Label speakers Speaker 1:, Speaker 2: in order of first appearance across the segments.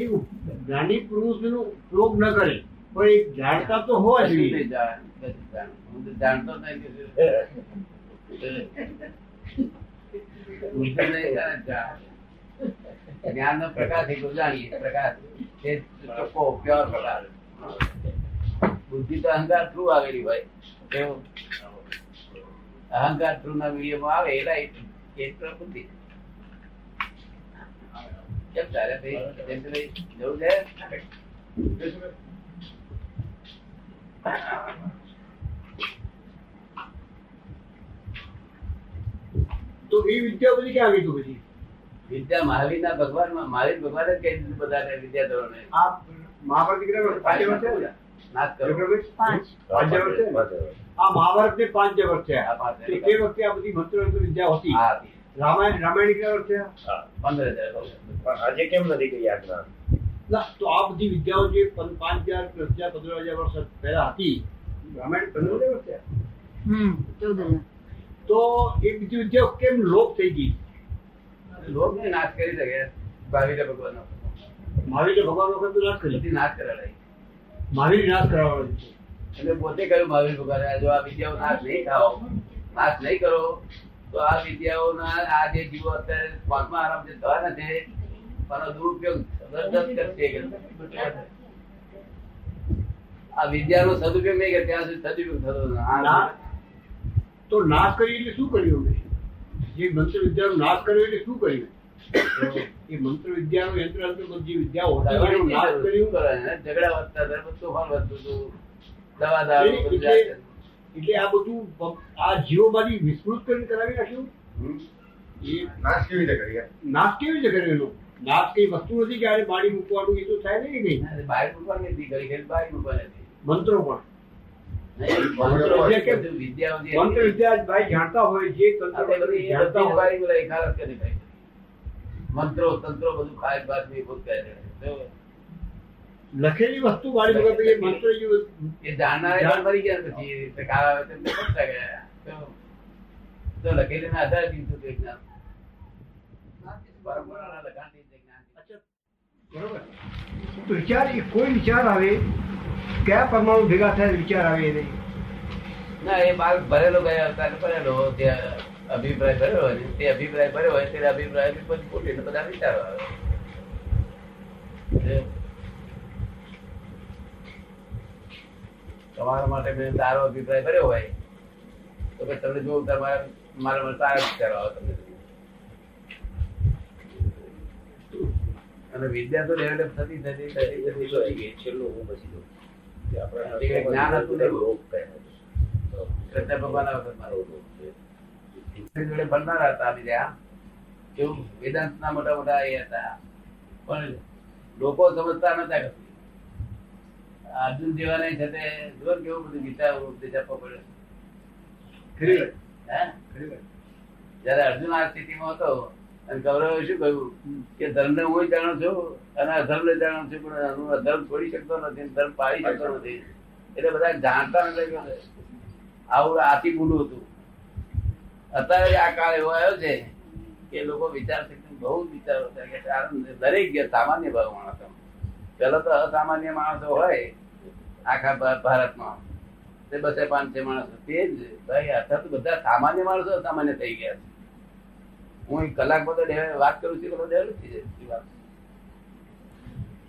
Speaker 1: એ પુરુષ નો ઉપયોગ ન કરે. પણ એક જાણતા તો હોવા જોઈએ
Speaker 2: જાણતો જ નહીં કશું. બુદ્ધિ નહીં જાણે જાણ. જ્ઞાનનો પ્રકાશ એ બધું પ્રકાશ. તે ચોખ્ખો પ્યોર પ્રકાશ. બુદ્ધિ તો અહંકાર થ્રુ આવેલી હોય. એવું. અહંકાર થ્રુ ના વિડીયોમાં આવે એટલે એટલા એ તો બુદ્ધિ કેમ ચાલે ભાઈ જયંતભાઈ? જવું છે
Speaker 1: તો એ વિદ્યા બધી ક્યાં ગઈ તો પછી
Speaker 2: વિદ્યા મહાવીર ના ભગવાન મહાવીર ભગવાન જ કહી દીધું બધાને વિદ્યાધરોને
Speaker 1: આ મહાભારત કેટલા વર્ષ? પાંચે વર્ષ થયા?
Speaker 2: નાશ કરો
Speaker 1: જગન્નાથ?
Speaker 3: પાંચ
Speaker 1: પાંચે વર્ષ થયા? આ મહાભારત ને પાંચ વર્ષ થયા
Speaker 2: આ પાંચ
Speaker 1: તો તે વખતે આ બધી મંત્ર મંત્ર વિદ્યા હતી
Speaker 2: હા હતી.
Speaker 1: રામાયણ રામાયણ કેટલા વર્ષ થયા
Speaker 2: પંદર હજાર
Speaker 4: પણ આજે કેમ નથી
Speaker 1: ના તો આ બધી વિદ્યાઓ જે પં- પાંચ હજાર દસ હજાર પંદર હજાર વર્ષ પહેલા હતી રામાયણ પંદર હજાર વર્ષ થયા
Speaker 3: હમ ચૌદ હજાર
Speaker 1: તો એ બીજી વિદ્યાઓ કેમ લોપ થઈ ગઈ?
Speaker 2: લોક ને નાશ કરી શકે. મહાવીર ભગવાન
Speaker 1: મહાવીર ભગવાન વખત નાશ કરી.
Speaker 2: નાશ કરાવી
Speaker 1: મહાવીર નાશ કરવાનો છે.
Speaker 2: એટલે પોતે કહ્યું મહાવીર ભગવાન જો આ વિદ્યાઓ નાશ નહીં થાવ નાશ નહીં કરો. તો આ વિદ્યાઓના આ જે જીવો અત્યારે પાંચમા આરામ જે થવાના છે આનો દુરુપયોગ જબરદસ્ત કરશે આ વિદ્યાનો સદુપયોગ નહીં કે ત્યાં સુધી સદુપયોગ થતો.
Speaker 1: તો નાશ કરી એટલે શું કર્યું જે મંત્ર વિદ્યાનો નાશ કર્યો એટલે શું કર્યું એ મંત્ર વિદ્યાનો યંત્ર અંત્ર બધી વિદ્યાઓ હતી નાશ કર્યું?
Speaker 2: ઝઘડા વધતા તોફાન વધતું હતું. દવા દારૂ
Speaker 1: એટલે આ બધું આ જીવોમાંથી વિસ્તૃત કરીને કરાવી નાખ્યું? એ
Speaker 4: નાશ કેવી રીતે કરી
Speaker 1: નાશ કેવી રીતે નાશ કઈ વસ્તુ નથી કે આને બાળી મૂકવાનું એ તો થાય નહીં
Speaker 2: નહીં? બહાર મૂકવાની હતી, ઘડી ઘડી બહાર મૂકવાની હતી.
Speaker 1: મંત્રો પણ.
Speaker 2: નહીં, મંત્રો
Speaker 1: વિદ્યા ભાઈ જાણતા હોય જે તંત્ર જાણતા હોય.
Speaker 2: કરી. મંત્રો તંત્રો બધું ખાય બાદ ભૂત કરે છે. તો
Speaker 1: લખેલી વસ્તુ બાળી મૂકે તો એ મંત્ર
Speaker 2: એ જાણનારા મરી ગયા પછી ગયા તો- તો લખેલી ના આધારે દીધું હતું જ્ઞાન.
Speaker 1: બરોબર તો વિચાર એ કોઈ વિચાર આવે કયા પરમાણુ ભેગા થાય વિચાર આવે એ નહીં.
Speaker 2: ના એ માલ ભરેલો ગયા ને ભરેલો ત્યાં અભિપ્રાય ભર્યો હોય તે અભિપ્રાય ભર્યો હોય તે અભિપ્રાય પછી ખોટી બધા વિચારો આવે. તમારા માટે મેં સારો અભિપ્રાય કર્યો હોય તો પછી તમને જોવું તમારા મારા માટે સારા વિચારો આવે તમને. અને વિદ્યા તો ડેવલપ થતી થતી થતી થતી તો આવી ગઈ.
Speaker 4: છેલ્લું હું બચી દઉં
Speaker 2: જ્ઞાન હતું ને.
Speaker 4: રોગ કયા
Speaker 2: કૃષ્ણ ભગવાનના વખતમાં એમની જોડે ભણનારા હતા બીજા. કેવું? વેદાંતના મોટા મોટા એ હતા. પણ લોકો સમજતા નતા. અર્જુન જેવા નહીં છે જોર કેવું બધું ગીતા ઉપદેશ આપવો. જયારે અર્જુન આ સ્થિતિમાં હતો અને ગૌરવે શું કહ્યું? કે ધર્મને હું જાણું છું અને અધર્મને જાણું છું પણ હું અધર્મ છોડી શકતો નથી ધર્મ પાડી શકતો નથી. એટલે બધા જાણતા નથી આવું આથી મૂળું હતું. અત્યારે આ કાળ એવો આવ્યો છે કે લોકો વિચાર શક્તિ બહુ વિચારો છે. કે દરેક સામાન્ય ભાવ માણસો પેલા તો અસામાન્ય માણસો હોય આખા ભારતમાં. તે બસે પાંચસો માણસો. તે જ ભાઈ અત્યારે તો બધા સામાન્ય માણસો અસામાન્ય થઈ ગયા છે. હું એક કલાક બધો વાત કરું છું તો ડેવલપ થઈ જાય.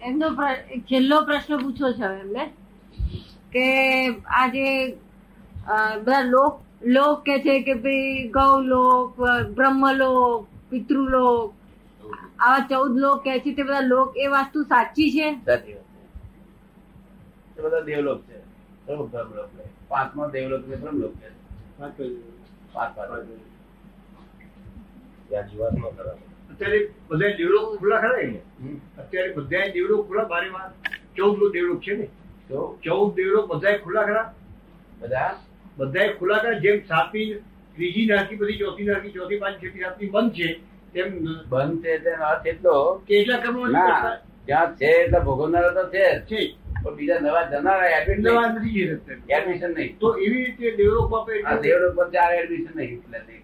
Speaker 3: એમનો છેલ્લો પ્રશ્ન પૂછો છે એમને. કે આજે બધા લોક લોક કે છે કે ભાઈ ગૌલોક, બ્રહ્મલોક, પિતૃલોક આવા ચૌદ લોક કે છે તે બધા લોક એ વસ્તુ સાચી છે?
Speaker 2: સાચી વાત બધા દેવલોક છે. બરોબર, બ્રહ્મલોક છે. પાંચમો દેવલોક ને બ્રહ્મલોક છે. પાંચ પાંચ.
Speaker 4: ત્યાં જીવાત્મા ખરા
Speaker 1: અત્યારે બધા દેવડો ખુલ્લા ખરા અત્યારે બધા દેવડો ખુલ્લા બારે માં ચૌદનું દેવડો છે ને?
Speaker 2: તો
Speaker 1: ચૌદ દેવડો બધા ખુલ્લા ખરા?
Speaker 2: બધા?
Speaker 1: બધા ખુલ્લા ખરા? જેમ સાતમી ત્રીજી નાખી બધી ચોથી નાખી ચોથી પાંચ છઠ્ઠી સાતમી બંધ છે. તેમ
Speaker 2: બંધ છે તેનો અર્થ એટલો
Speaker 1: કેટલા કર્મો
Speaker 2: ના ત્યાં છે એટલા ભોગવનારા તો છે
Speaker 1: છે.
Speaker 2: પણ બીજા નવા જનારા એડમિટ
Speaker 1: નવા નથી
Speaker 2: એડમિશન નહીં.
Speaker 1: તો એવી રીતે ડેવલપ બાપે
Speaker 2: આ દેવલોક પર ચાર એડમિશન નહીં એટલે નહીં.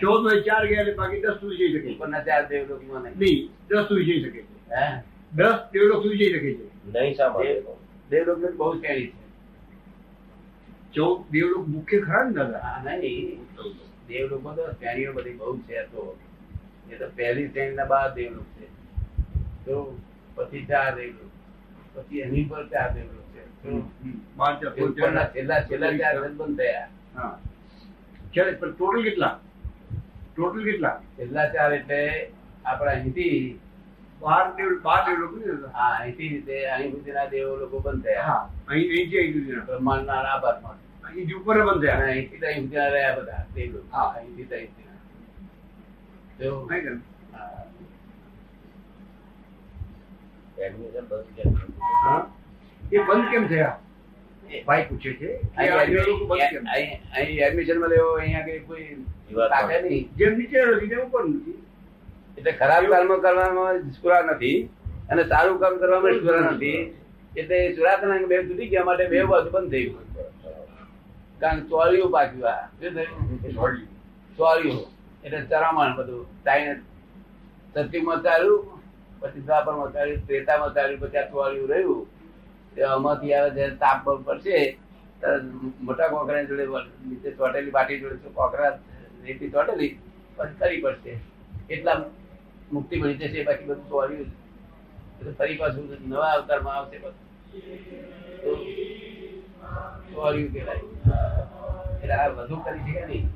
Speaker 1: ચૌદ
Speaker 2: ચાર
Speaker 1: ચાર ગયા એટલે બાકી દસ સુધી જઈ શકે.
Speaker 2: પણ ચાર દેવલોકમાં નહીં.
Speaker 1: નહીં દસ સુધી જઈ શકે. છે
Speaker 2: હે?
Speaker 1: દસ દેવલોક સુધી જઈ શકે છે.
Speaker 4: નહીં
Speaker 2: બહુ શ્રેણી છે.
Speaker 1: ચૌદ દેવલોક મુખ્ય ખરા ને દાદા?
Speaker 2: આ નહીં દેવલોકો તો શ્રેણીઓ બધી બહુ છે તો. એ તો પહેલી શ્રેણીના બાર દેવલોક છે. તો પછી ચાર દેવલોક પછી એની પર ચાર દેવલોક છે. છેલ્લા છેલ્લા ચાર બંધ થયા.
Speaker 1: ચાલે પણ ટોટલ કેટલા? ટોટલ કેટલા?
Speaker 2: છેલ્લા ચાર એટલે આપણે અહીંથી
Speaker 1: બાર દેવ બાર દેવ લોકો
Speaker 2: હા અહીંથી રીતે અહીં સુધીના દેવો લોકો બંધ થયા.
Speaker 1: હા અહીં અહીં સુધીના.
Speaker 2: બ્રહ્માંડના આ ભાગમાં.
Speaker 1: અહીંથી ઉપર બંધ
Speaker 2: અને
Speaker 1: થયા
Speaker 2: અહીંથી તો અહીં ના રહ્યા બધા દેવલોક
Speaker 1: હા.
Speaker 2: અહીંથી તો અહીં સુધીના. તો
Speaker 1: નહીં ને? એ બંધ કેમ થયા? ભાઈ પૂછે છે
Speaker 2: અહીં એડમિશનમાં લેવો અહીંયા કઈ કોઈ નહીં.
Speaker 1: જેમ નીચે નથી ઉપર નથી.
Speaker 2: એટલે ખરાબ કર્મ કરવામાં નિષ્ફળા નથી અને સારું કામ કરવામાં નિષ્ફળા નથી. એટલે સુરાતના બે તૂટી ગયા માટે બે બાજુ બંધ થયું કારણ ચોળીઓ પાક્યું આ. શું થયું? ચોરીઓ એટલે ચરામણ બધું ટાઈમ સત્યુગમાં ચાલ્યું પછી દ્વાપરમાં ચાલ્યું ત્રેતામાં ચાલ્યું પછી આ ચોરીઓ રહ્યું. તે આમાંથી આવે જ્યારે તાપ પડશે. મોટા કોકરા જોડે નીચે ચોટેલી બાટી જોડે કોકરા રેતી ચોટેલી પછી ફરી પડશે. એટલા મુક્તિ મળી જશે બાકી બધું એટલે ફરી પાછું નવા અવતારમાં આવશે બધું. તો ચોર્યું કહેવાય આ વધુ કરી શકે નહીં.